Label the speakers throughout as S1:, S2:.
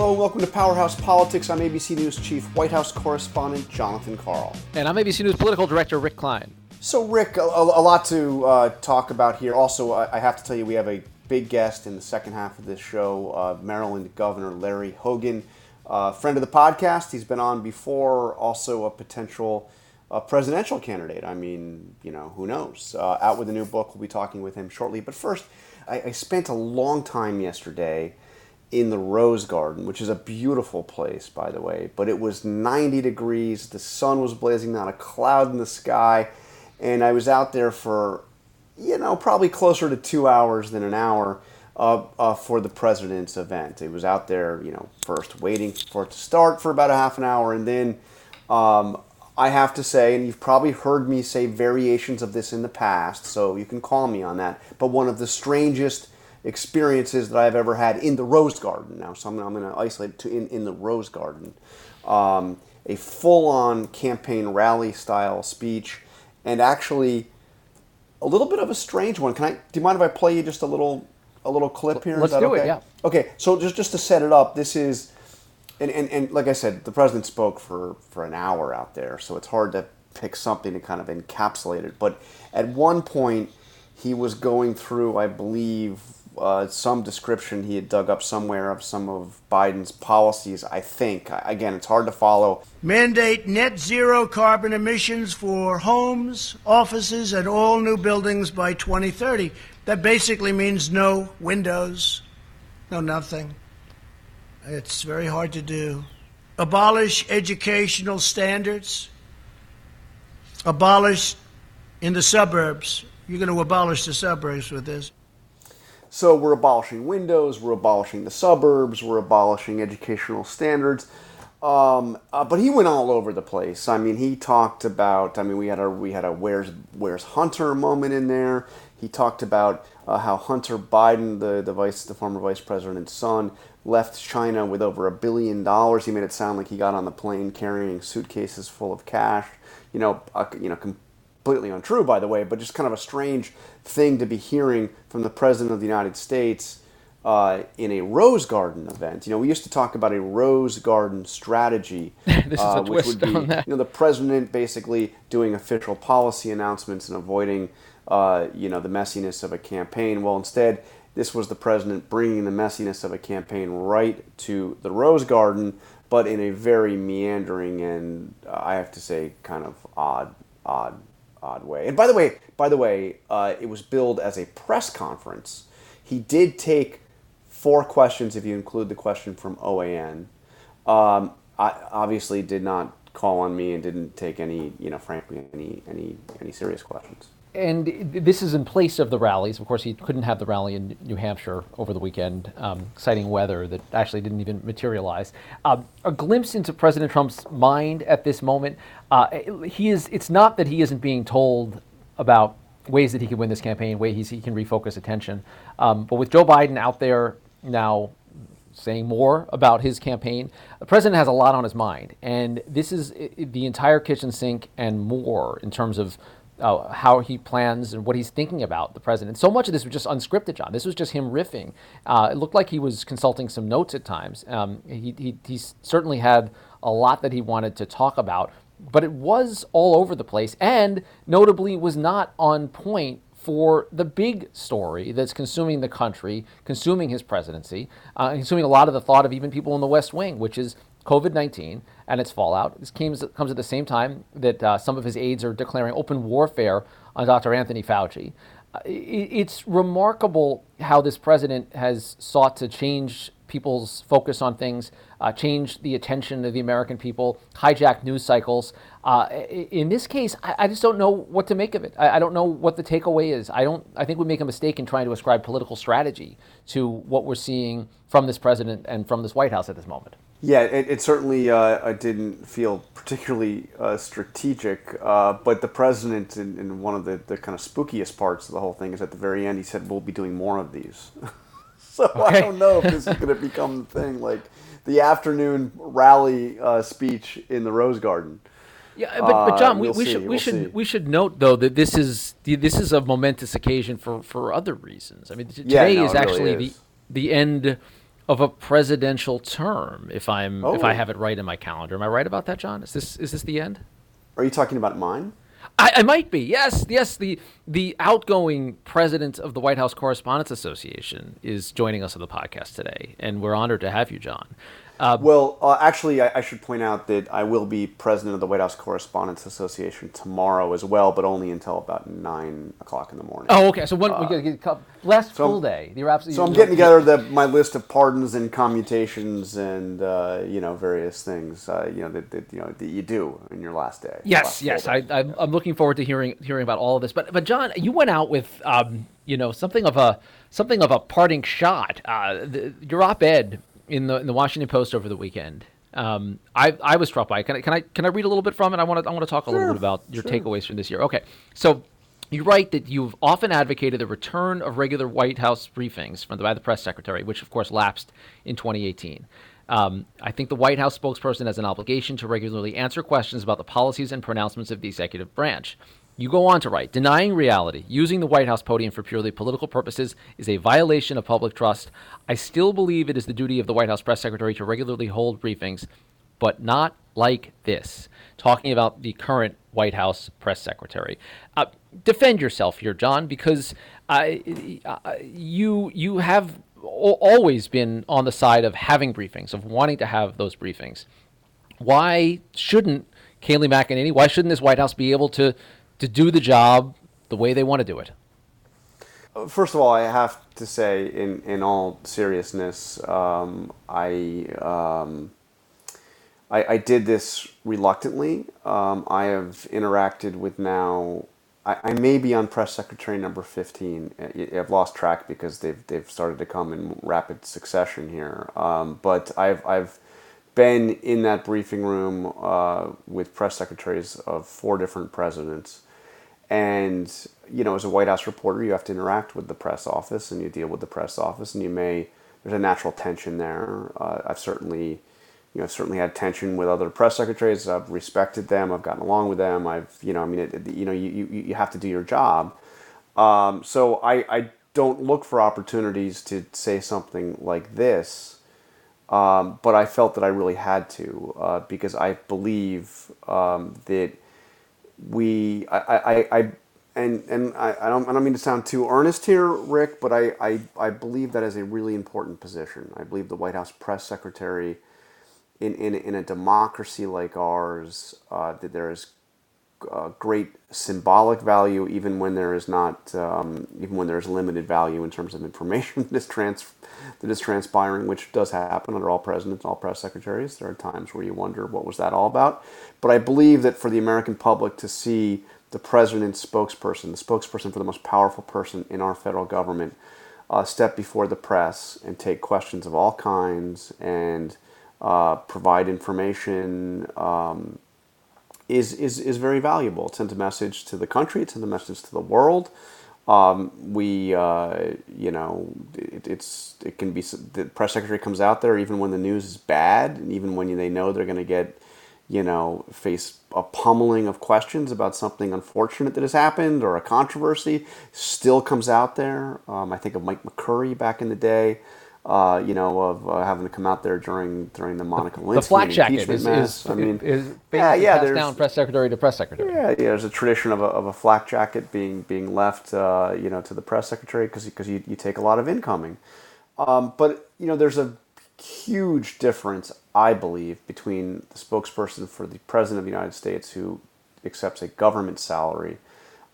S1: Hello and welcome to Powerhouse Politics. I'm ABC News Chief White House Correspondent Jonathan Karl.
S2: And I'm ABC News Political Director Rick Klein.
S1: So, Rick, a, a lot to uh, talk about here. Also, I, I, have to tell you, we have a big guest in the second half of this show uh, Maryland Governor Larry Hogan, uh, friend of the podcast. He's been on before, also a potential uh, presidential candidate. I mean, you know, who knows? Uh, out with a new book. We'll be talking with him shortly. But first, I, I spent a long time yesterday in the Rose Garden, which is a beautiful place, by the way. But it was 90 degrees, the sun was blazing, not a cloud in the sky, and I was out there for, you know, probably closer to two hours than an hour uh, uh, for the president's event. It was out there, you know, first waiting for it to start for about a half an hour, and then um, I have to say, and you've probably heard me say variations of this in the past, so you can call me on that, but one of the strangest experiences that I've ever had in the Rose Garden. Now, so I'm, I'm going to isolate it to in, in the Rose Garden. Um, a full on campaign rally style speech, and actually a little bit of a strange one. Can I? Do you mind if I play you just a little a little clip here?
S2: Let's do
S1: okay?
S2: it. Yeah.
S1: Okay. So just just to set it up, this is, and, and, and like I said, the president spoke for for an hour out there, so it's hard to pick something to kind of encapsulate it. But at one point, he was going through, I believe, uh, some description he had dug up somewhere of some of Biden's policies, I think. Again, it's hard to follow.
S3: Mandate net zero carbon emissions for homes, offices, and all new buildings by 2030. That basically means no windows, no nothing. It's very hard to do. Abolish educational standards. Abolish in the suburbs. You're going to abolish the suburbs with this.
S1: So we're abolishing windows, we're abolishing the suburbs, we're abolishing educational standards. Um, uh, but he went all over the place. I mean, he talked about. I mean, we had a we had a where's where's Hunter moment in there. He talked about uh, how Hunter Biden, the the vice the former vice president's son, left China with over a billion dollars. He made it sound like he got on the plane carrying suitcases full of cash. You know, uh, you know, completely untrue, by the way, but just kind of a strange thing to be hearing from the President of the United States uh, in a Rose Garden event. You know, we used to talk about a Rose Garden strategy,
S2: uh,
S1: which would be, you know, the President basically doing official policy announcements and avoiding, uh, you know, the messiness of a campaign. Well, instead, this was the President bringing the messiness of a campaign right to the Rose Garden, but in a very meandering and, uh, I have to say, kind of odd, odd odd way. And by the way, by the way, uh, it was billed as a press conference. He did take four questions, if you include the question from OAN. Um, I obviously did not call on me and didn't take any, you know, frankly, any any any serious questions
S2: and this is in place of the rallies. Of course, he couldn't have the rally in New Hampshire over the weekend, um, citing weather that actually didn't even materialize. Uh, a glimpse into President Trump's mind at this moment. Uh, he is. It's not that he isn't being told about ways that he can win this campaign, ways he can refocus attention. Um, but with Joe Biden out there now saying more about his campaign. The president has a lot on his mind, and this is the entire kitchen sink and more in terms of uh, how he plans and what he's thinking about the president. So much of this was just unscripted, John. This was just him riffing. Uh, it looked like he was consulting some notes at times. Um, he, he, he certainly had a lot that he wanted to talk about, but it was all over the place and notably was not on point for the big story that's consuming the country, consuming his presidency, uh, consuming a lot of the thought of even people in the West Wing, which is COVID 19 and its fallout. This comes, comes at the same time that uh, some of his aides are declaring open warfare on Dr. Anthony Fauci. Uh, it's remarkable how this president has sought to change people's focus on things, uh, change the attention of the American people, hijack news cycles. Uh, in this case, I, just don't know what to make of it. I, I, don't know what the takeaway is. I don't. I think we make a mistake in trying to ascribe political strategy to what we're seeing from this president and from this White House at this moment.
S1: Yeah, it, it certainly uh, didn't feel particularly uh, strategic. Uh, but the president, in, in, one of the, the kind of spookiest parts of the whole thing, is at the very end, he said, We'll be doing more of these. so okay. I don't know if this is going to become the thing like the afternoon rally uh, speech in the Rose Garden.
S2: Yeah, but, but John, we, we'll we should we we'll should see. we should note though that this is this is a momentous occasion for, for other reasons. I mean, today yeah, no, is actually really is. the the end of a presidential term. If I'm oh. if I oh. have it right in my calendar, am I right about that, John? Is this is this the end?
S1: Are you talking about mine?
S2: I, I might be. Yes, yes. The the outgoing president of the White House Correspondents Association is joining us on the podcast today, and we're honored to have you, John.
S1: Uh, well, uh, actually, I, I, should point out that I will be president of the White House Correspondents Association tomorrow as well, but only until about nine o'clock in the morning.
S2: Oh, okay. So one, uh, we get last so full day.
S1: You're absolutely. So I'm getting together the, my list of pardons and commutations and uh, you know various things uh, you know that, that, you know that you do in your last day.
S2: Yes,
S1: last
S2: yes. I, am looking forward to hearing hearing about all of this. But but John, you went out with um, you know something of a something of a parting shot. Uh, the, your op-ed in the in the Washington Post over the weekend. Um, I I was struck by. Can I can I can I read a little bit from it? I want to I want to talk a little bit about your sure. takeaways from this year. Okay, so you write that you've often advocated the return of regular White House briefings from the, by the press secretary, which of course lapsed in 2018. Um, I think the White House spokesperson has an obligation to regularly answer questions about the policies and pronouncements of the executive branch. You go on to write denying reality, using the White House podium for purely political purposes is a violation of public trust. I still believe it is the duty of the White House press secretary to regularly hold briefings, but not like this. Talking about the current White House press secretary. Uh, defend yourself here, John, because uh, you you have always been on the side of having briefings, of wanting to have those briefings. Why shouldn't Kayleigh McEnany, why shouldn't this White House be able to to do the job the way they want to do it?
S1: First of all, I have to say, in, in all seriousness, um, I, um, I, I did this reluctantly. Um, I have interacted with now. I, I, may be on press secretary number fifteen. I've lost track because they've they've started to come in rapid succession here. Um, but I've I've been in that briefing room uh, with press secretaries of four different presidents and you know, as a White House reporter, you have to interact with the press office, and you deal with the press office, and you may there's a natural tension there. Uh, I've certainly, you know, I've certainly had tension with other press secretaries. I've respected them. I've gotten along with them. I've, you know, I mean, it, you know, you, you, you have to do your job. Um, so I, I don't look for opportunities to say something like this. Um, but I felt that I really had to uh, because I believe um, that we I, I, I and and I, I don't I don't mean to sound too earnest here, Rick, but I, I, I believe that is a really important position. I believe the White House press secretary, in in, in a democracy like ours, uh, that there is uh, great symbolic value, even when there is not, um, even when there is limited value in terms of information that is trans that is transpiring, which does happen under all presidents, all press secretaries. There are times where you wonder what was that all about. But I believe that for the American public to see the president's spokesperson, the spokesperson for the most powerful person in our federal government, uh, step before the press and take questions of all kinds and uh, provide information. Um, is, is, is very valuable. It sends a message to the country, it sends a message to the world. Um, we, uh, you know, it, it's it can be the press secretary comes out there even when the news is bad, and even when they know they're going to get, you know, face a pummeling of questions about something unfortunate that has happened or a controversy, still comes out there. Um, I think of Mike McCurry back in the day uh, you know, of uh, having to come out there during during the Monica Lewinsky
S2: the flak jacket is, is, I mean, is yeah, yeah, passed down press secretary to press secretary.
S1: Yeah, yeah. There's a tradition of a, of a flak jacket being being left, uh, you know, to the press secretary because because you, you take a lot of incoming. Um, but you know, there's a huge difference, I believe, between the spokesperson for the president of the United States who accepts a government salary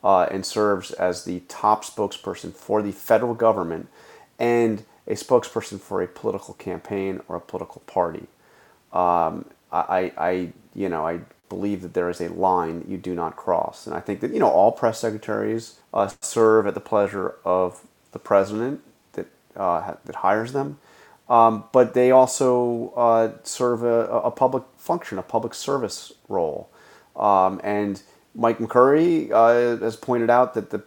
S1: uh, and serves as the top spokesperson for the federal government and a spokesperson for a political campaign or a political party. Um, I, I, you know, I believe that there is a line you do not cross, and I think that you know all press secretaries uh, serve at the pleasure of the president that uh, that hires them, um, but they also uh, serve a, a, public function, a public service role, um, and Mike McCurry uh, has pointed out that the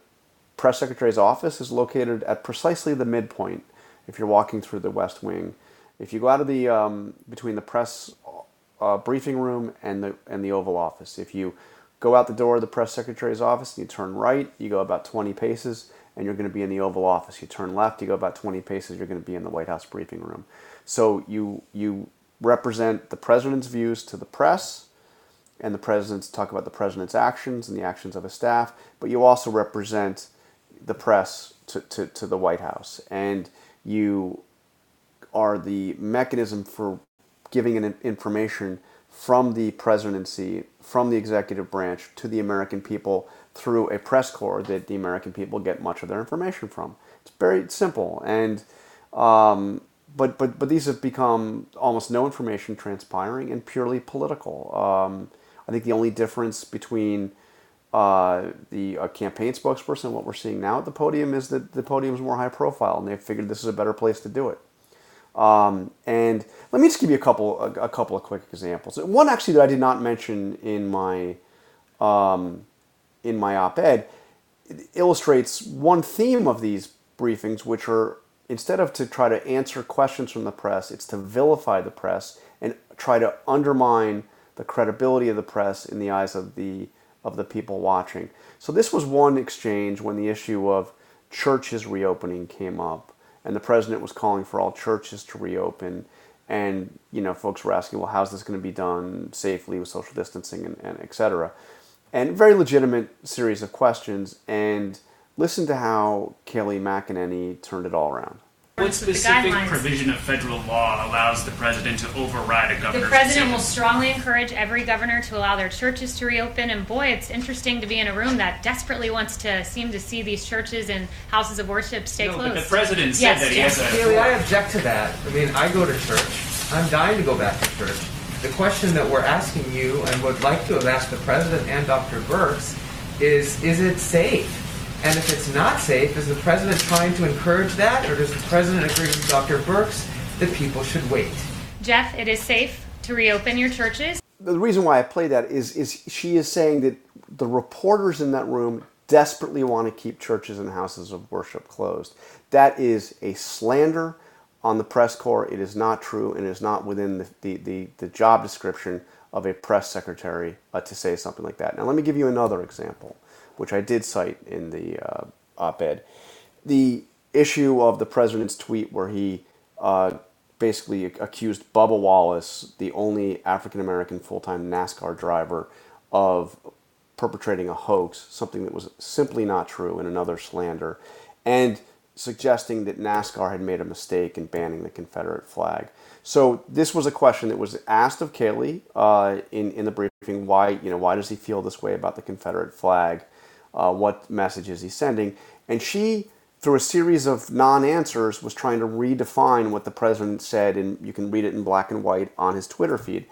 S1: press secretary's office is located at precisely the midpoint. If you're walking through the West Wing, if you go out of the um, between the press uh, briefing room and the and the Oval Office. If you go out the door of the press secretary's office and you turn right, you go about 20 paces, and you're going to be in the Oval Office. You turn left, you go about 20 paces, you're going to be in the White House briefing room. So you you represent the president's views to the press, and the president's talk about the president's actions and the actions of his staff, but you also represent the press to, to, to the White House. And you are the mechanism for giving an information from the presidency, from the executive branch to the American people through a press corps that the American people get much of their information from. It's very simple, and um, but but but these have become almost no information transpiring and purely political. Um, I think the only difference between uh, the uh, campaign spokesperson what we're seeing now at the podium is that the podium is more high profile, and they figured this is a better place to do it. Um, and let me just give you a couple a, a, couple of quick examples. One actually that I did not mention in my um, in my op-ed illustrates one theme of these briefings, which are instead of to try to answer questions from the press, it's to vilify the press and try to undermine the credibility of the press in the eyes of the of the people watching. So this was one exchange when the issue of churches reopening came up and the president was calling for all churches to reopen. And you know, folks were asking, well, how's this going to be done safely with social distancing and, and et cetera? And very legitimate series of questions. And listen to how Kelly McEnany turned it all around.
S4: What specific provision of federal law allows the president to override a governor's
S5: The president
S4: decision?
S5: will strongly encourage every governor to allow their churches to reopen. And boy, it's interesting to be in a room that desperately wants to seem to see these churches and houses of worship stay
S4: no,
S5: closed.
S4: But the president said
S5: yes,
S4: that he
S5: yes.
S4: has a.
S6: Kayleigh, I object to that. I mean, I go to church. I'm dying to go back to church. The question that we're asking you and would like to have asked the president and Dr. Birx is, is it safe? And if it's not safe, is the president trying to encourage that, or does the president agree with Dr. Birx that people should wait?
S5: Jeff, it is safe to reopen your churches.
S1: The reason why I play that is is she is saying that the reporters in that room desperately want to keep churches and houses of worship closed. That is a slander on the press corps. It is not true, and it is not within the, the, the, the job description of a press secretary uh, to say something like that. Now, let me give you another example which I did cite in the uh, op ed. The issue of the president's tweet where he uh, basically accused Bubba Wallace, the only African American full time NASCAR driver, of perpetrating a hoax, something that was simply not true, and another slander, and suggesting that NASCAR had made a mistake in banning the Confederate flag. So this was a question that was asked of Kayleigh uh, in in the briefing. Why you know why does he feel this way about the Confederate flag? Uh, what message is he sending. And she, through a series of non answers, was trying to redefine what the president said, and you can read it in black and white on his Twitter feed.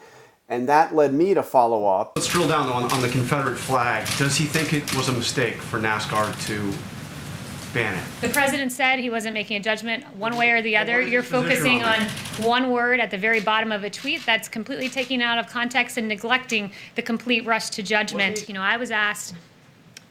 S1: And that led me to follow up.
S7: Let's drill down on, on the Confederate flag. Does he think it was a mistake for NASCAR to ban it?
S5: The president said he wasn't making a judgment one way or the other. You're focusing on one word at the very bottom of a tweet that's completely taken out of context and neglecting the complete rush to judgment. You know, I was asked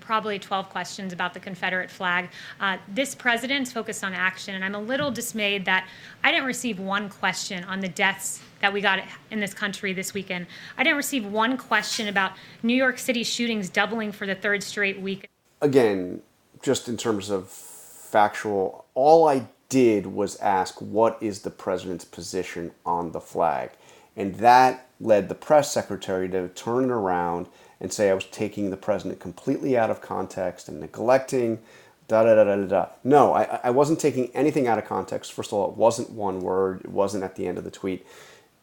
S5: probably 12 questions about the Confederate flag. Uh, this president's focused on action, and I'm a little dismayed that I didn't receive one question on the deaths that we got in this country this weekend. I didn't receive one question about New York City shootings doubling for the third straight week.
S1: Again, just in terms of factual, all I did was ask what is the president's position on the flag. And that led the press secretary to turn it around and say I was taking the president completely out of context and neglecting da da da da da. No, I, I wasn't taking anything out of context. First of all, it wasn't one word, it wasn't at the end of the tweet.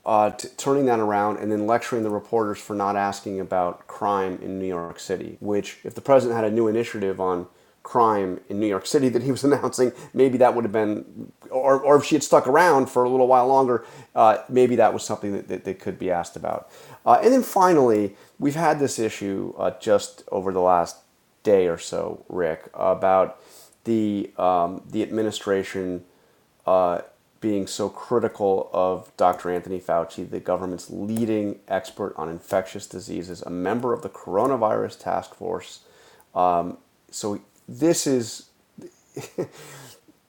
S1: Uh, t- turning that around and then lecturing the reporters for not asking about crime in New York City, which, if the president had a new initiative on crime in New York City that he was announcing, maybe that would have been, or, or if she had stuck around for a little while longer, uh, maybe that was something that, that, could be asked about. Uh, and then finally, we've had this issue uh, just over the last day or so, Rick, about the um, the administration uh, being so critical of Dr. Anthony Fauci, the government's leading expert on infectious diseases, a member of the coronavirus task force. Um, so this is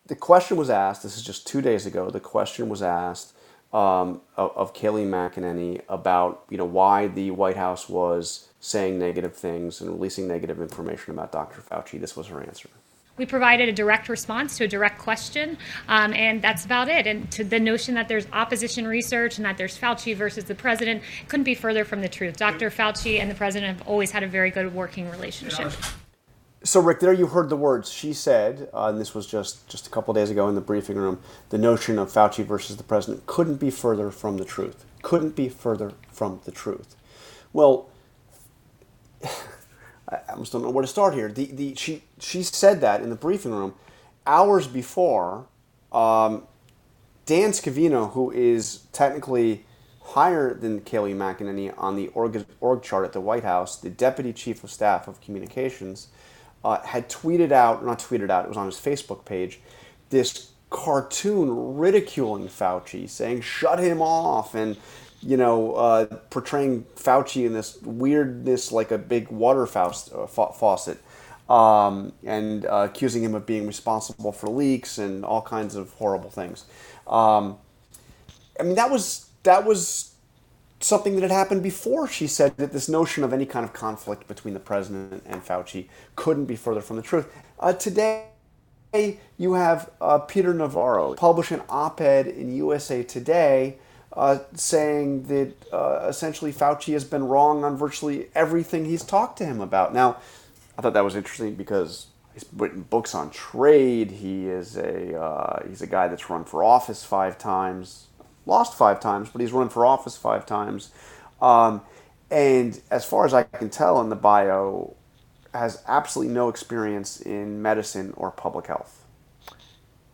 S1: the question was asked. This is just two days ago. The question was asked um, of, of Kayleigh McEnany about you know why the White House was saying negative things and releasing negative information about Dr. Fauci. This was her answer.
S5: We provided a direct response to a direct question, um, and that's about it. And to the notion that there's opposition research and that there's Fauci versus the president couldn't be further from the truth. Dr. Fauci and the president have always had a very good working relationship.
S1: So, Rick, there you heard the words she said, uh, and this was just, just a couple days ago in the briefing room. The notion of Fauci versus the president couldn't be further from the truth. Couldn't be further from the truth. Well, I almost don't know where to start here. The, the, she, she said that in the briefing room hours before um, Dan Scavino, who is technically higher than Kayleigh McEnany on the org, org chart at the White House, the deputy chief of staff of communications, uh, had tweeted out, not tweeted out, it was on his Facebook page, this cartoon ridiculing Fauci, saying, shut him off, and you know, uh, portraying Fauci in this weirdness like a big water uh, faucet, um, and uh, accusing him of being responsible for leaks and all kinds of horrible things. Um, I mean, that was that was something that had happened before. She said that this notion of any kind of conflict between the president and Fauci couldn't be further from the truth. Uh, today. You have uh, Peter Navarro publish an op-ed in USA Today uh, saying that uh, essentially Fauci has been wrong on virtually everything he's talked to him about. Now, I thought that was interesting because he's written books on trade. He is a uh, he's a guy that's run for office five times, lost five times, but he's run for office five times. Um, and as far as I can tell in the bio, has absolutely no experience in medicine or public health.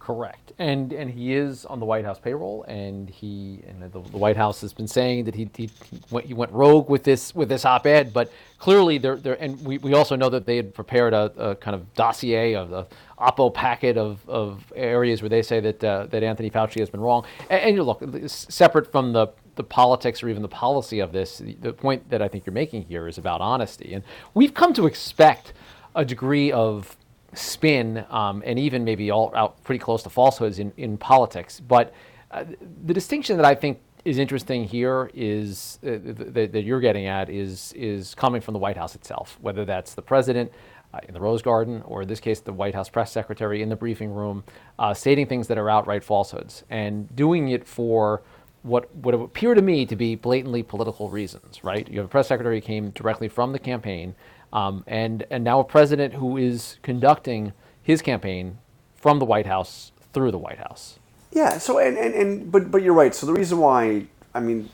S2: Correct, and and he is on the White House payroll, and he and the, the White House has been saying that he, he went he went rogue with this with this op-ed, but clearly they're there, and we, we also know that they had prepared a, a kind of dossier of the oppo packet of, of areas where they say that uh, that Anthony Fauci has been wrong, and, and you look separate from the the politics or even the policy of this, the point that I think you're making here is about honesty, and we've come to expect a degree of spin um, and even maybe all out pretty close to falsehoods in, in politics. But uh, the distinction that I think is interesting here is uh, that, that you're getting at is is coming from the White House itself, whether that's the president. Uh, in the Rose Garden, or in this case, the White House press secretary in the briefing room, uh, stating things that are outright falsehoods and doing it for what would appear to me to be blatantly political reasons, right? You have a press secretary who came directly from the campaign, um, and, and now a president who is conducting his campaign from the White House through the White House.
S1: Yeah. So and, and, and but but you're right. So the reason why I mean,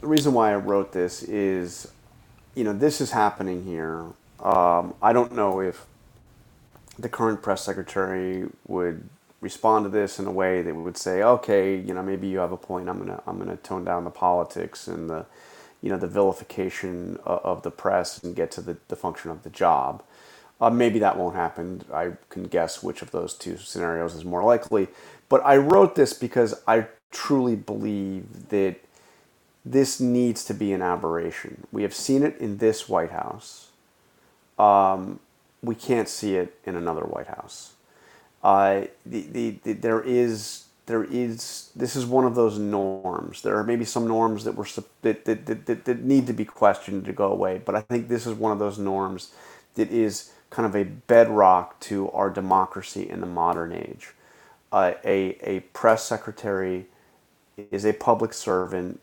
S1: the reason why I wrote this is, you know, this is happening here. Um, I don't know if the current press secretary would respond to this in a way that would say, okay, you know, maybe you have a point. I'm gonna I'm gonna tone down the politics and the you know the vilification of the press and get to the, the function of the job. Uh, maybe that won't happen. I can guess which of those two scenarios is more likely. But I wrote this because I truly believe that this needs to be an aberration. We have seen it in this White House. Um, we can't see it in another White House. Uh, the, the, the, there is there is this is one of those norms. There are maybe some norms that were that, that, that, that need to be questioned to go away, but I think this is one of those norms that is kind of a bedrock to our democracy in the modern age. Uh, a, a press secretary is a public servant,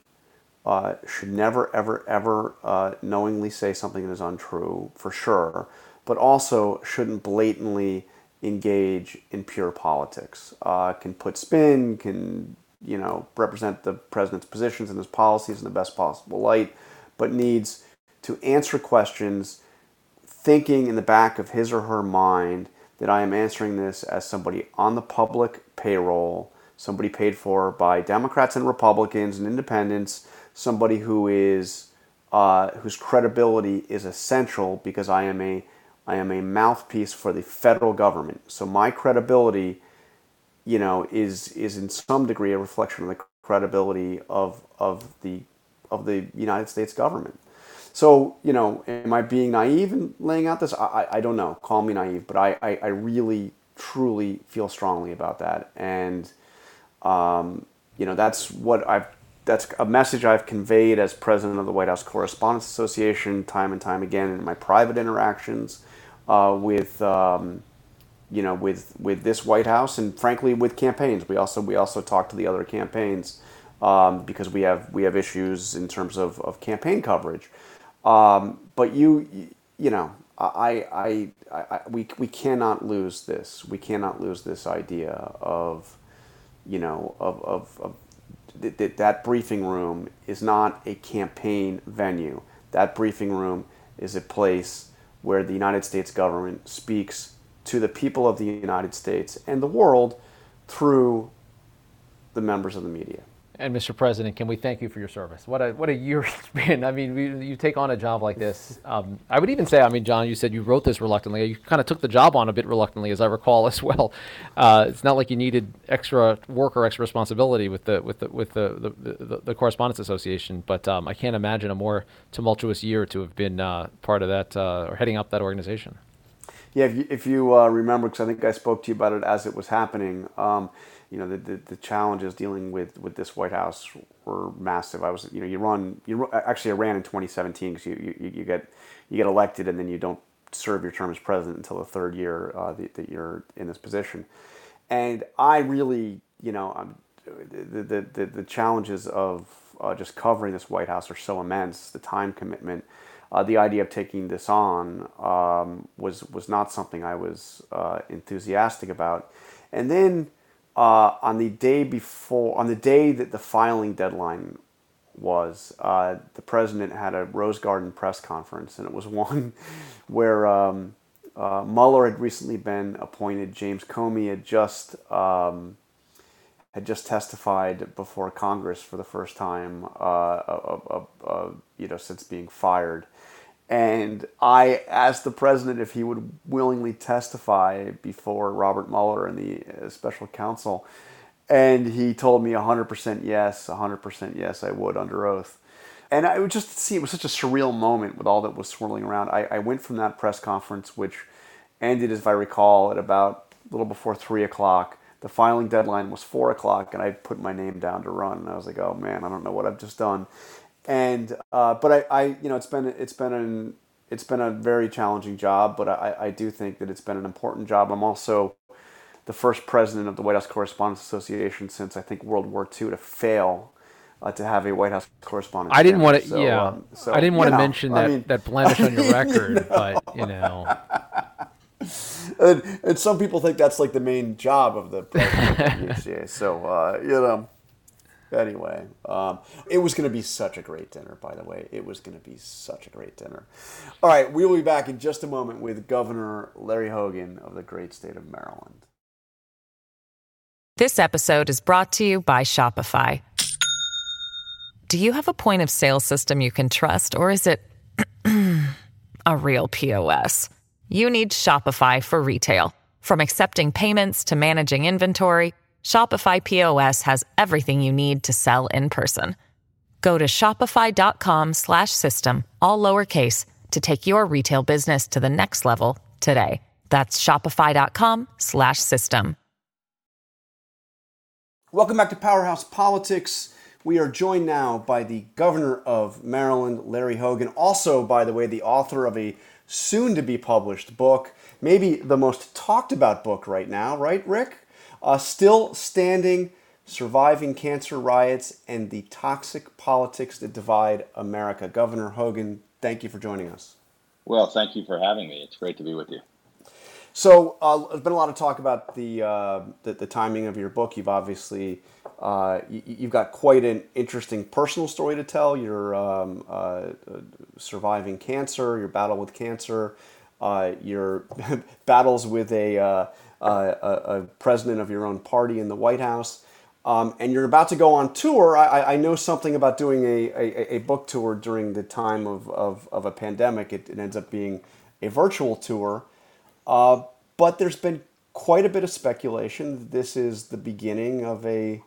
S1: uh, should never, ever, ever uh, knowingly say something that is untrue, for sure, but also shouldn't blatantly engage in pure politics. Uh, can put spin, can you know represent the president's positions and his policies in the best possible light, but needs to answer questions thinking in the back of his or her mind that I am answering this as somebody on the public payroll, somebody paid for by Democrats and Republicans and independents, somebody who is uh, whose credibility is essential because I am a I am a mouthpiece for the federal government. So my credibility, you know, is is in some degree a reflection of the credibility of of the of the United States government. So, you know, am I being naive in laying out this? I, I don't know. Call me naive, but I, I, I really, truly feel strongly about that. And, um, you know, that's what I've, that's a message I've conveyed as president of the White House Correspondents Association time and time again in my private interactions uh, with, um, you know, with, with this White House and frankly with campaigns. We also, we also talk to the other campaigns um, because we have, we have issues in terms of, of campaign coverage. Um, but you, you know, I, I, I, we, we cannot lose this. We cannot lose this idea of, you know, of, of, of that, that briefing room is not a campaign venue. That briefing room is a place where the United States government speaks to the people of the United States and the world through the members of the media.
S2: And Mr. President, can we thank you for your service? What a what a year it's been. I mean, we, you take on a job like this. Um, I would even say, I mean, John, you said you wrote this reluctantly. You kind of took the job on a bit reluctantly, as I recall as well. Uh, it's not like you needed extra work or extra responsibility with the with the with the the, the, the Correspondents Association. But um, I can't imagine a more tumultuous year to have been uh, part of that uh, or heading up that organization.
S1: Yeah, if you, if you uh, remember, because I think I spoke to you about it as it was happening. Um, you know the, the, the, challenges dealing with, with this White House were massive. I was you know you run you actually I ran in 2017 because you, you, you get you get elected and then you don't serve your term as president until the third year uh, that, that, you're in this position. And I really you know the, the, the, the challenges of uh, just covering this White House are so immense. The time commitment. Uh, the idea of taking this on um, was was not something I was uh, enthusiastic about, and then uh, on the day before, on the day that the filing deadline was, uh, the president had a Rose Garden press conference, and it was one where um, uh, Mueller had recently been appointed. James Comey had just um, had just testified before Congress for the first time, uh, you know, since being fired. And I asked the president if he would willingly testify before Robert Mueller and the uh, special counsel. And he told me 100% yes, 100% yes, I would under oath. And I would just see it was such a surreal moment with all that was swirling around. I, I went from that press conference, which ended, as I recall, at about a little before three o'clock. The filing deadline was four o'clock, and I put my name down to run. And I was like, "Oh man, I don't know what I've just done." And uh, but I, I you know it's been it's been an it's been a very challenging job, but I, I do think that it's been an important job. I'm also the first president of the White House Correspondents Association since I think World War II to fail uh, to have a White House correspondent.
S2: I didn't want to, so, yeah, um, so, I didn't want to know, mention that, I mean, that blemish on your record, you know. but you know.
S1: And, and, some people think that's like the main job of the president of the UCA. So uh, you know. Anyway, um, it was going to be such a great dinner, by the way. It was going to be such a great dinner. All right, we will be back in just a moment with Governor Larry Hogan of the great state of Maryland.
S8: This episode is brought to you by Shopify. Do you have a point of sale system you can trust, or is it a real POS? You need Shopify for retail. From accepting payments to managing inventory, Shopify POS has everything you need to sell in person. Go to shopify.com/system all lowercase to take your retail business to the next level today. That's shopify.com/system.
S1: Welcome back to Powerhouse Politics. We are joined now by the governor of Maryland, Larry Hogan, also by the way the author of a soon to be published book, maybe the most talked about book right now, right, Rick? Uh, still standing, surviving cancer riots, and the toxic politics that divide America. Governor Hogan, thank you for joining us.
S9: Well, thank you for having me. It's great to be with you.
S1: So, uh, there's been a lot of talk about the, uh, the, the timing of your book. You've obviously uh, you, have got quite an interesting personal story to tell. You're um, uh, surviving cancer, your battle with cancer, uh, your battles with a, a, a, president of your own party in the White House. Um, and you're about to go on tour. I, I know something about doing a, a, a, book tour during the time of, of, of a pandemic. It, it ends up being a virtual tour. Uh, but there's been quite a bit of speculation this is the beginning of a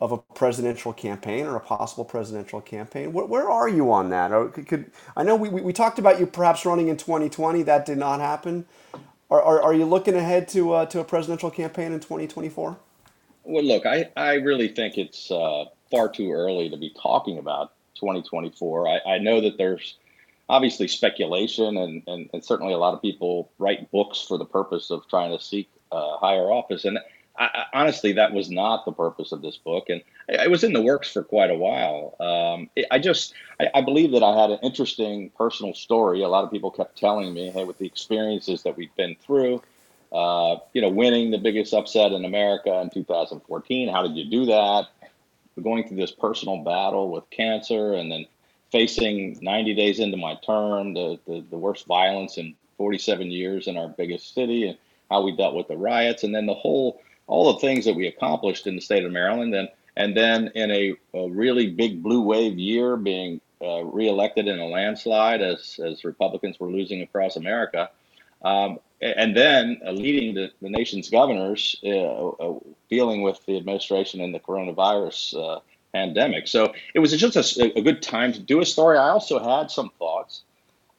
S1: of a presidential campaign or a possible presidential campaign. Where, where are you on that? Or could, could I know we, we, we, talked about you perhaps running in 2020. That did not happen. Are, are, are you looking ahead to uh, to a presidential campaign in 2024?
S9: Well, look, I, I really think it's uh, far too early to be talking about 2024. I, I know that there's obviously speculation, and, and, and certainly a lot of people write books for the purpose of trying to seek uh, higher office. And I, honestly, that was not the purpose of this book, and it was in the works for quite a while. Um, it, I just, I, I, believe that I had an interesting personal story. A lot of people kept telling me, "Hey, with the experiences that we've been through, uh, you know, winning the biggest upset in America in 2014, how did you do that? Going through this personal battle with cancer, and then facing 90 days into my term, the, the, the worst violence in 47 years in our biggest city, and how we dealt with the riots, and then the whole all the things that we accomplished in the state of Maryland, and and then in a, a really big blue wave year, being uh, reelected in a landslide as as Republicans were losing across America, um, and then uh, leading the, the nation's governors uh, uh dealing with the administration and the coronavirus uh, pandemic. So it was just a, a good time to do a story. I also had some thoughts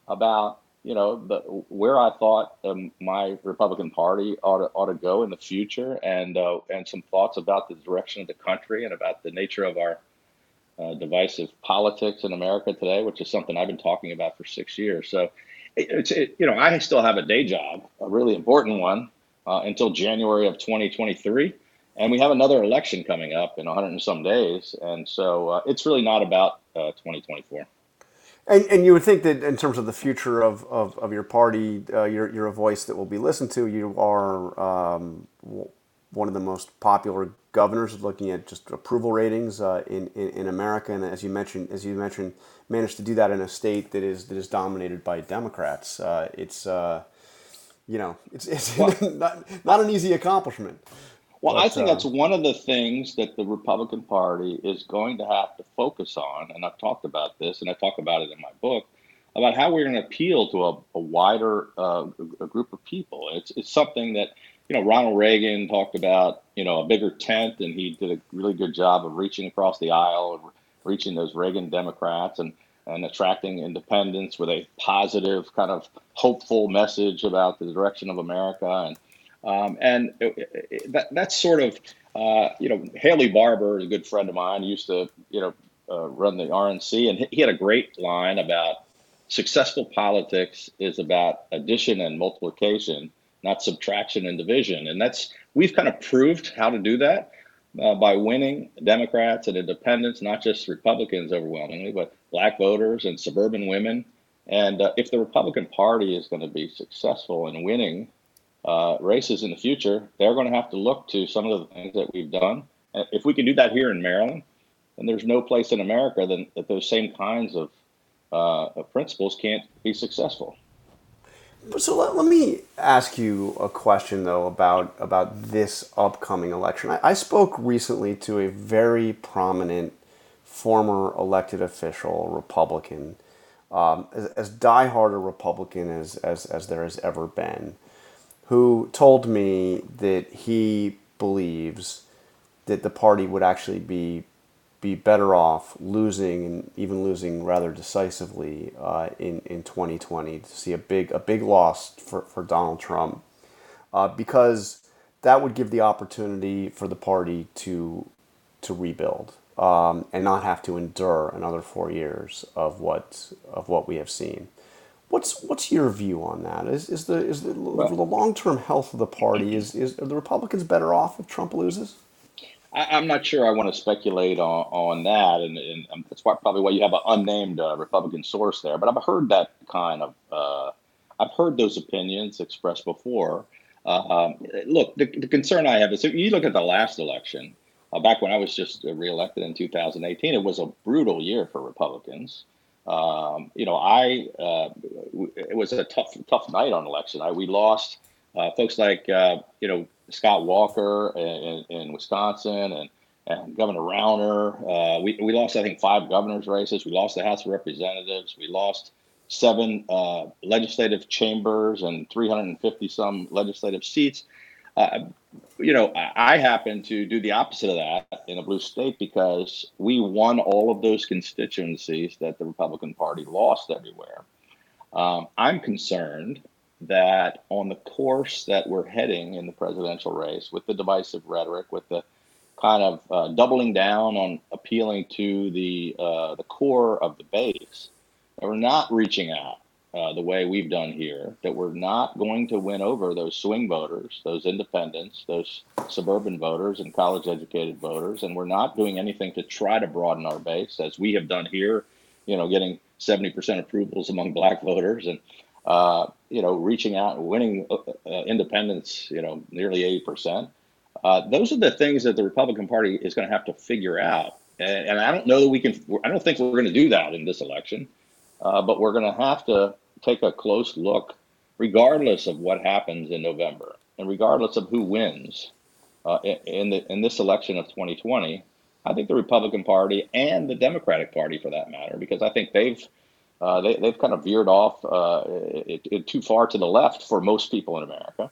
S9: about you know, the, where I thought um, my Republican Party ought to, ought to go in the future, and uh, and some thoughts about the direction of the country and about the nature of our uh, divisive politics in America today, which is something I've been talking about for six years. So, it, it's it, you know, I still have a day job, a really important one, uh, until January of 2023, and we have another election coming up in 100 and some days, and so uh, it's really not about uh, 2024.
S1: And, and you would think that in terms of the future of, of, of your party, uh, you're, you're a voice that will be listened to. You are um, one of the most popular governors looking at just approval ratings uh, in, in, in, America. And as you mentioned, as you mentioned, managed to do that in a state that is that is dominated by Democrats. Uh, it's uh, you know it's, it's not, not an easy accomplishment.
S9: Well, but, I think uh, that's one of the things that the Republican Party is going to have to focus on. And I've talked about this, and I talk about it in my book about how we're going to appeal to a, a wider uh, a group of people. It's, it's something that, you know, Ronald Reagan talked about, you know, a bigger tent, and he did a really good job of reaching across the aisle and reaching those Reagan Democrats and, and attracting independents with a positive, kind of hopeful message about the direction of America. And um, and it, it, that, that's sort of, uh, you know, Haley Barbour, a good friend of mine, used to, you know, uh, run the RNC, and he had a great line about successful politics is about addition and multiplication, not subtraction and division. And that's we've kind of proved how to do that uh, by winning Democrats and independents, not just Republicans overwhelmingly, but black voters and suburban women. And uh, if the Republican Party is going to be successful in winning uh, races in the future, they're going to have to look to some of the things that we've done. If we can do that here in Maryland, then there's no place in America that, that those same kinds of, uh, of principles can't be successful.
S1: So let, let, me ask you a question though about about this upcoming election. I, I spoke recently to a very prominent former elected official, Republican, um, as, as diehard a Republican as, as, as there has ever been who told me that he believes that the party would actually be be better off losing and even losing rather decisively uh, in in 2020 to see a big a big loss for, for Donald Trump uh, because that would give the opportunity for the party to to rebuild um, and not have to endure another four years of what of what we have seen. What's what's your view on that? Is is the is the, well, the long term health of the party is is are the Republicans better off if Trump loses?
S9: I, am not sure I want to speculate on, on that, and, and um, that's why, probably why you have an unnamed uh, Republican source there. But I've heard that kind of uh, I've heard those opinions expressed before. Uh, um, look, the, the, concern I have is if you look at the last election, uh, back when I was just reelected in 2018, it was a brutal year for Republicans. Um, you know, I uh, it was a tough tough night on election. I, we lost uh, folks like uh, you know Scott Walker in, in Wisconsin and and Governor Rauner. Uh, we, we lost, I think, five governors' races. We lost the House of Representatives. We lost seven uh, legislative chambers and 350 some legislative seats. You know, I happen to do the opposite of that in a blue state because we won all of those constituencies that the Republican Party lost everywhere. Um, I'm concerned that on the course that we're heading in the presidential race, with the divisive rhetoric, with the kind of uh, doubling down on appealing to the uh, the core of the base, that we're not reaching out uh, the way we've done here, that we're not going to win over those swing voters, those independents, those suburban voters, and college educated voters. And we're not doing anything to try to broaden our base as we have done here, you know, getting 70% approvals among black voters and, uh, you know, reaching out and winning uh, uh independents, you know, nearly 80%. Uh, those are the things that the Republican Party is going to have to figure out. And, and I don't know that we can, I don't think we're going to do that in this election. Uh, but we're going to have to take a close look, regardless of what happens in November and regardless of who wins uh, in, the, in this election of 2020. I think the Republican Party and the Democratic Party, for that matter, because I think they've uh, they, they've kind of veered off uh, it, it, too far to the left for most people in America.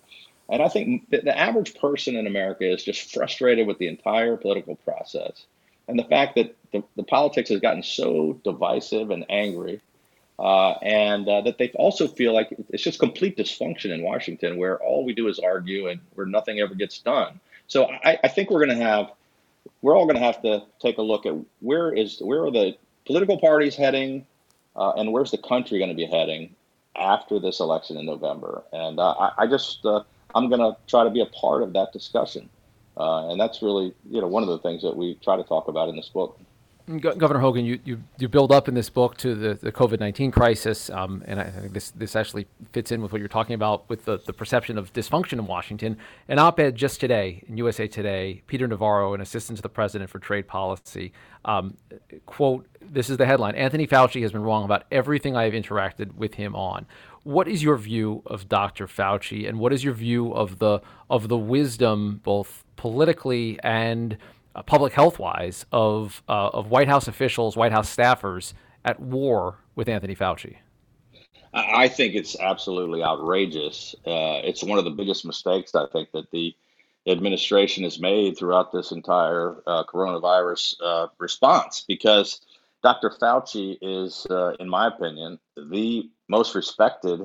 S9: And I think the, the average person in America is just frustrated with the entire political process and the fact that the, the politics has gotten so divisive and angry uh, and uh, that they also feel like it's just complete dysfunction in Washington, where all we do is argue and where nothing ever gets done. So I, I think we're going to have, we're all going to have to take a look at where is where are the political parties heading, uh, and where's the country going to be heading after this election in November. And uh, I, I, just uh, I'm going to try to be a part of that discussion, uh, and that's really you know one of the things that we try to talk about in this book.
S2: Governor Hogan, you, you, you build up in this book to the, the COVID 19 crisis, um, and I think this, this actually fits in with what you're talking about with the, the perception of dysfunction in Washington. An op ed just today in USA Today, Peter Navarro, an assistant to the president for trade policy, um, quote, this is the headline Anthony Fauci has been wrong about everything I have interacted with him on. What is your view of Dr. Fauci, and what is your view of the, of the wisdom, both politically and uh, public health wise of uh, of White House officials, White House staffers at war with Anthony Fauci?
S9: I think it's absolutely outrageous. Uh, it's one of the biggest mistakes I think that the administration has made throughout this entire uh, coronavirus uh, response because Dr. Fauci is, uh, in my opinion, the most respected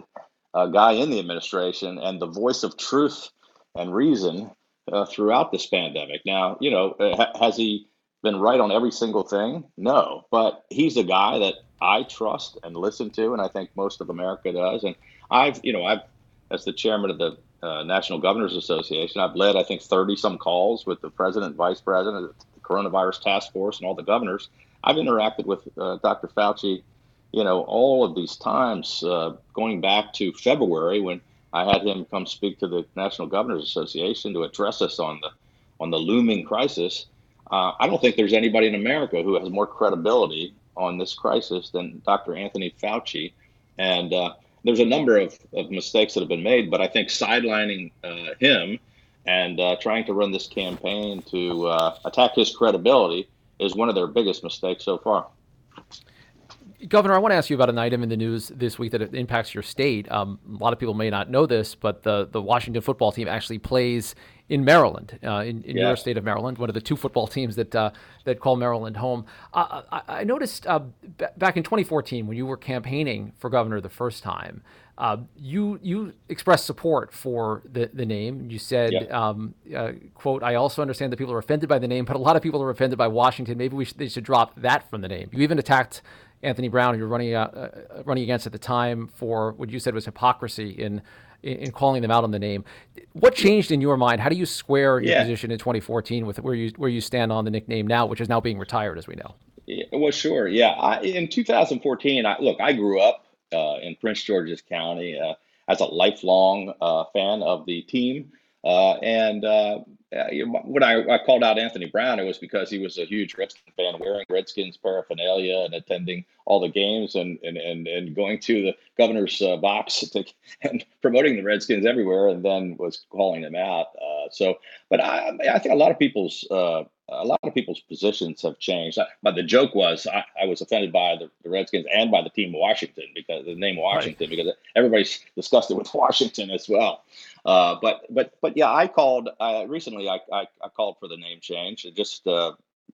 S9: guy in the administration and the voice of truth and reason uh, throughout this pandemic. Now, you know, uh, has he been right on every single thing? No, but he's a guy that I trust and listen to, and I think most of America does. And I've, you know, I've, as the chairman of the uh, National Governors Association, I've led, I think, 30 some calls with the president, vice president, the coronavirus task force, and all the governors. I've interacted with uh, Dr. Fauci, you know, all of these times, uh, going back to February when I had him come speak to the National Governors Association to address us on the on the looming crisis. Uh, I don't think there's anybody in America who has more credibility on this crisis than Dr. Anthony Fauci. And uh, there's a number of, of mistakes that have been made, but I think sidelining uh, him and uh, trying to run this campaign to uh, attack his credibility is one of their biggest mistakes so far.
S2: Governor, I want to ask you about an item in the news this week that impacts your state. Um, a lot of people may not know this, but the, the Washington football team actually plays in Maryland, uh, in, in yeah. your state of Maryland, one of the two football teams that uh, that call Maryland home. Uh, I, I, noticed uh, b- back in 2014 when you were campaigning for governor the first time, uh, you you expressed support for the, the name. You said, yeah. um, uh, "quote I also understand that people are offended by the name, but a lot of people are offended by Washington. Maybe we should, they should drop that from the name." You even attacked Anthony Brown, who you were running uh, uh, running against at the time for what you said was hypocrisy in, in calling them out on the name. What changed in your mind? How do you square your yeah. position in 2014 with where you where you stand on the nickname now, which is now being retired, as we know?
S9: Yeah, well, sure. Yeah, I, in 2014, I, look, I grew up uh, in Prince George's County uh, as a lifelong uh, fan of the team. Uh, and uh, when I, I, called out Anthony Brown, it was because he was a huge Redskins fan, wearing Redskins paraphernalia and attending all the games and and, and, and going to the governor's uh, box to, and promoting the Redskins everywhere, and then was calling them out. Uh, so, but I, I think a lot of people's uh, a lot of people's positions have changed. But the joke was I, I was offended by the, the, Redskins and by the team Washington because the name Washington right. because everybody's discussed it with Washington as well. Uh, but but but yeah, I called uh, recently. I, I, I called for the name change. It just uh,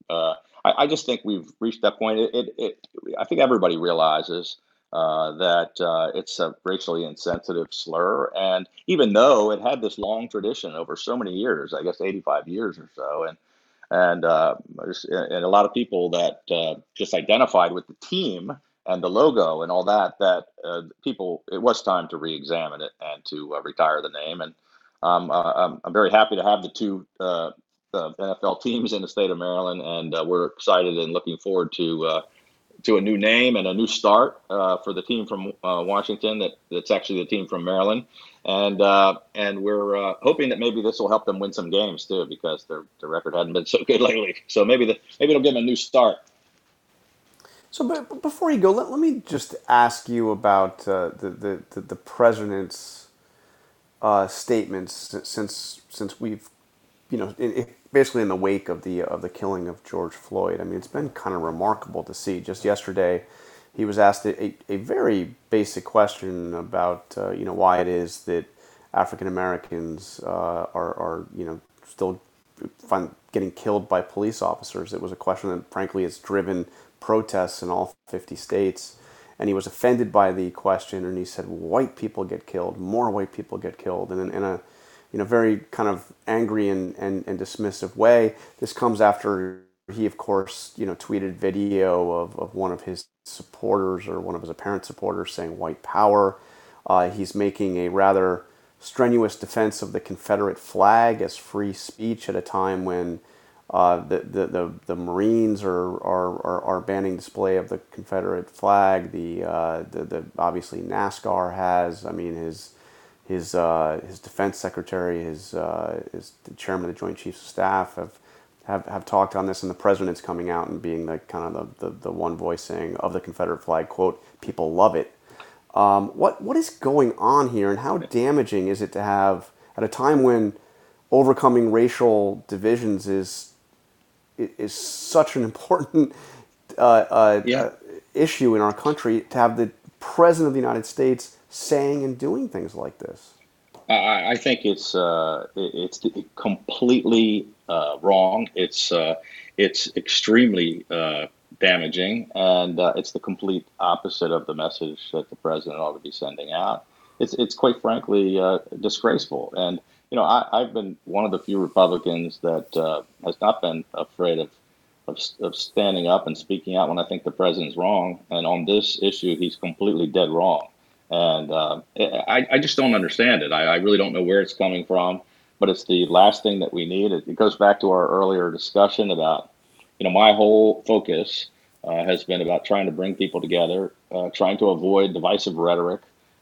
S9: uh I, I, just think we've reached that point. It, it, it I think everybody realizes. Uh, that uh, it's a racially insensitive slur. And even though it had this long tradition over so many years, I guess 85 years or so, and and uh, and a lot of people that uh, just identified with the team and the logo and all that that uh, people it was time to re-examine it and to uh, retire the name. And um, uh, I'm, I'm very happy to have the two uh, NFL teams in the state of Maryland. And we're excited and looking forward to to a new name and a new start for the team from Washington that that's actually the team from Maryland and uh, and we're uh, hoping that maybe this will help them win some games too, because their their record hadn't been so good lately. So maybe the maybe it'll give them a new start.
S1: So, but before you go, let, let me just ask you about uh, the, the, the the president's uh, statements since since we've you know basically in the wake of the of the killing of George Floyd. I mean, it's been kind of remarkable to see. Just yesterday he was asked a, a very basic question about uh, you know why it is that African Americans uh, are, are you know still find, getting killed by police officers. It was a question that frankly has driven protests in all 50 states. And he was offended by the question, and he said, "White people get killed. More white people get killed." And in, in a you know very kind of angry and, and, and dismissive way. This comes after he, of course, you know, tweeted video of, of one of his supporters or one of his apparent supporters saying white power. Uh, he's making a rather strenuous defense of the Confederate flag as free speech at a time when uh, the, the, the, the, Marines are, are, are, are, banning display of the Confederate flag. The, uh, the, the, obviously NASCAR has. I mean, his, his, uh, his defense secretary, his, uh, his the chairman of the Joint Chiefs of Staff have have, have talked on this, and the president's coming out and being the kind of the, the, the one voice saying of the Confederate flag, quote, people love it. Um, what what is going on here, and how damaging is it to have at a time when overcoming racial divisions is is such an important uh, uh, yeah. uh, issue in our country to have the president of the United States saying and doing things like this?
S9: I, I think it's uh, it's completely uh, wrong. It's uh, it's extremely uh, damaging, and uh, it's the complete opposite of the message that the president ought to be sending out. It's it's quite frankly uh, disgraceful, and you know I, I've been one of the few Republicans that has not been afraid of, of of standing up and speaking out when I think the president's wrong, and on this issue he's completely dead wrong, and I I just don't understand it. I, I really don't know where it's coming from but it's the last thing that we need. It, it goes back to our earlier discussion about, you know, my whole focus uh, has been about trying to bring people together, uh, trying to avoid divisive rhetoric,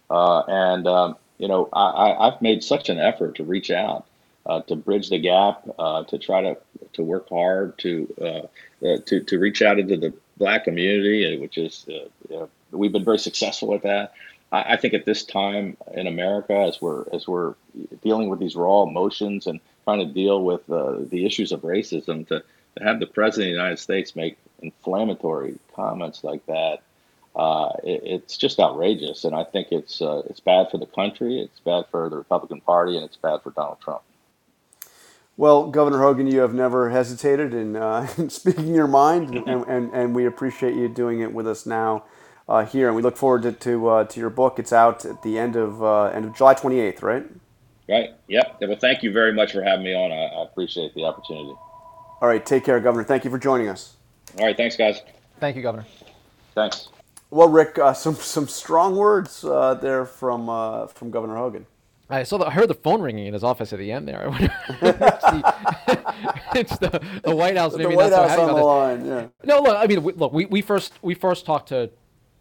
S9: uh, and um, you know, I, have made such an effort to reach out, uh, to bridge the gap, uh, to try to to work hard to uh, to to reach out into the black community, which is know, we've been very successful at that. I, I think at this time in America, as we're as we're dealing with these raw emotions and trying to deal with uh, the issues of racism, to, to have the president of the United States make inflammatory comments like that, uh, it, it's just outrageous. And I think it's uh, it's bad for the country, it's bad for the Republican Party, and it's bad for Donald Trump.
S1: Well, Governor Hogan, you have never hesitated in, uh, in speaking your mind, and, and, and we appreciate you doing it with us now uh, here, and we look forward to to, uh, to, your book. It's out at the end of uh, end of July 28th, right?
S9: Right. Yep. Well, thank you very much for having me on. I, I, appreciate the opportunity.
S1: All right. Take care, Governor. Thank you for joining us.
S9: All right. Thanks, guys.
S2: Thank you, Governor.
S9: Thanks.
S1: Well, Rick, uh, some some strong words uh, there from uh, from Governor Hogan.
S2: I saw the, I heard the phone ringing in his office at the end there. it's, the, it's the, the, White House. Maybe
S1: the White House on the line. Yeah.
S2: No, look. I mean, we, look. We, we first we first talked to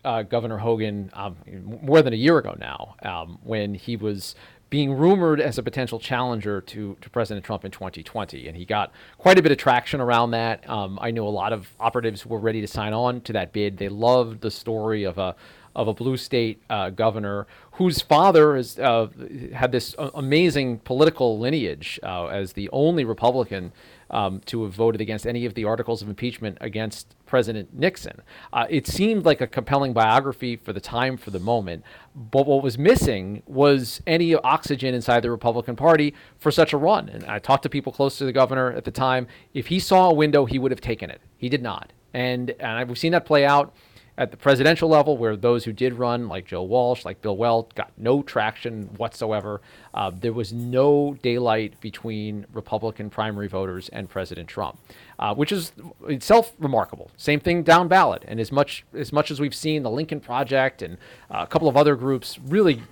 S2: uh, Governor Hogan um, more than a year ago now, um, when he was being rumored as a potential challenger to, to President Trump in 2020. And he got quite a bit of traction around that. Um, I know a lot of operatives were ready to sign on to that bid. They loved the story of a of a blue state uh, governor whose father has uh, had this amazing political lineage uh, as the only Republican um, to have voted against any of the articles of impeachment against President Nixon. Uh, it seemed like a compelling biography for the time, for the moment. But what was missing was any oxygen inside the Republican Party for such a run. And I talked to people close to the governor at the time. If he saw a window, he would have taken it. He did not. And, and we've seen that play out at the presidential level, where those who did run, like Joe Walsh, like Bill Weld, got no traction whatsoever. Uh, there was no daylight between Republican primary voters and President Trump, uh, which is itself remarkable. Same thing down ballot, and as much as much as we've seen the Lincoln Project and uh, a couple of other groups really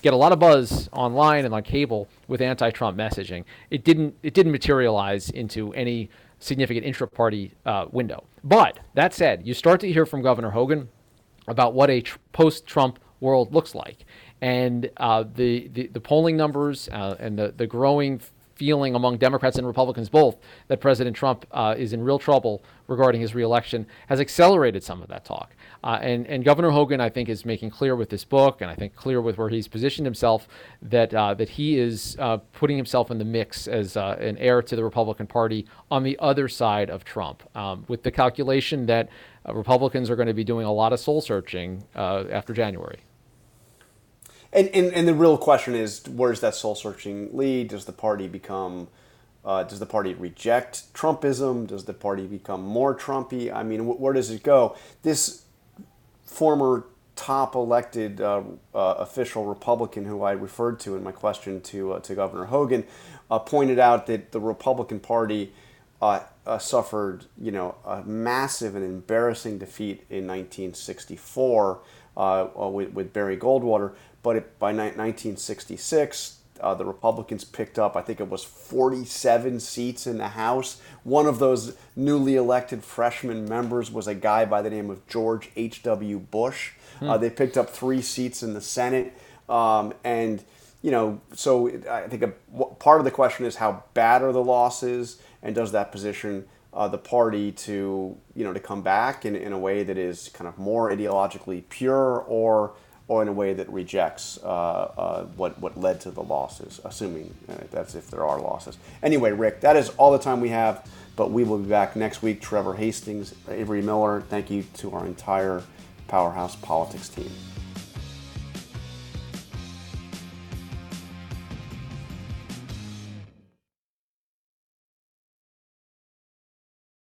S2: get a lot of buzz online and on cable with anti-Trump messaging, it didn't it didn't materialize into any significant intra-party uh, window. But that said, you start to hear from Governor Hogan about what a tr- post-Trump world looks like, and uh, the, the, the polling numbers uh, and the the growing feeling among Democrats and Republicans both that President Trump uh, is in real trouble regarding his reelection has accelerated some of that talk. Uh, and, and Governor Hogan, I think, is making clear with this book, and I think clear with where he's positioned himself, that uh, that he is uh, putting himself in the mix as uh, an heir to the Republican Party on the other side of Trump, um, with the calculation that uh, Republicans are going to be doing a lot of soul searching after January.
S1: And, and and the real question is, where does that soul searching lead? Does the party become uh, does the party reject Trumpism? Does the party become more Trumpy? I mean, wh- where does it go? This former top elected uh, uh, official Republican who I referred to in my question to uh, to Governor Hogan uh, pointed out that the Republican Party uh, suffered, you know, a massive and embarrassing defeat in 1964 with, with Barry Goldwater but it, by 1966, uh, the Republicans picked up, I think it was 47 seats in the House. One of those newly elected freshman members was a guy by the name of George H.W. Bush. Hmm. Uh, they picked up three seats in the Senate. Um, and, you know, so I think a, part of the question is how bad are the losses and does that position uh, the party to, you know, to come back in, in a way that is kind of more ideologically pure or or in a way that rejects uh, uh, what, what led to the losses, assuming uh, that's if there are losses. Anyway, Rick, that is all the time we have, but we will be back next week. Trevor Hastings, Avery Miller, thank you to our entire Powerhouse Politics team.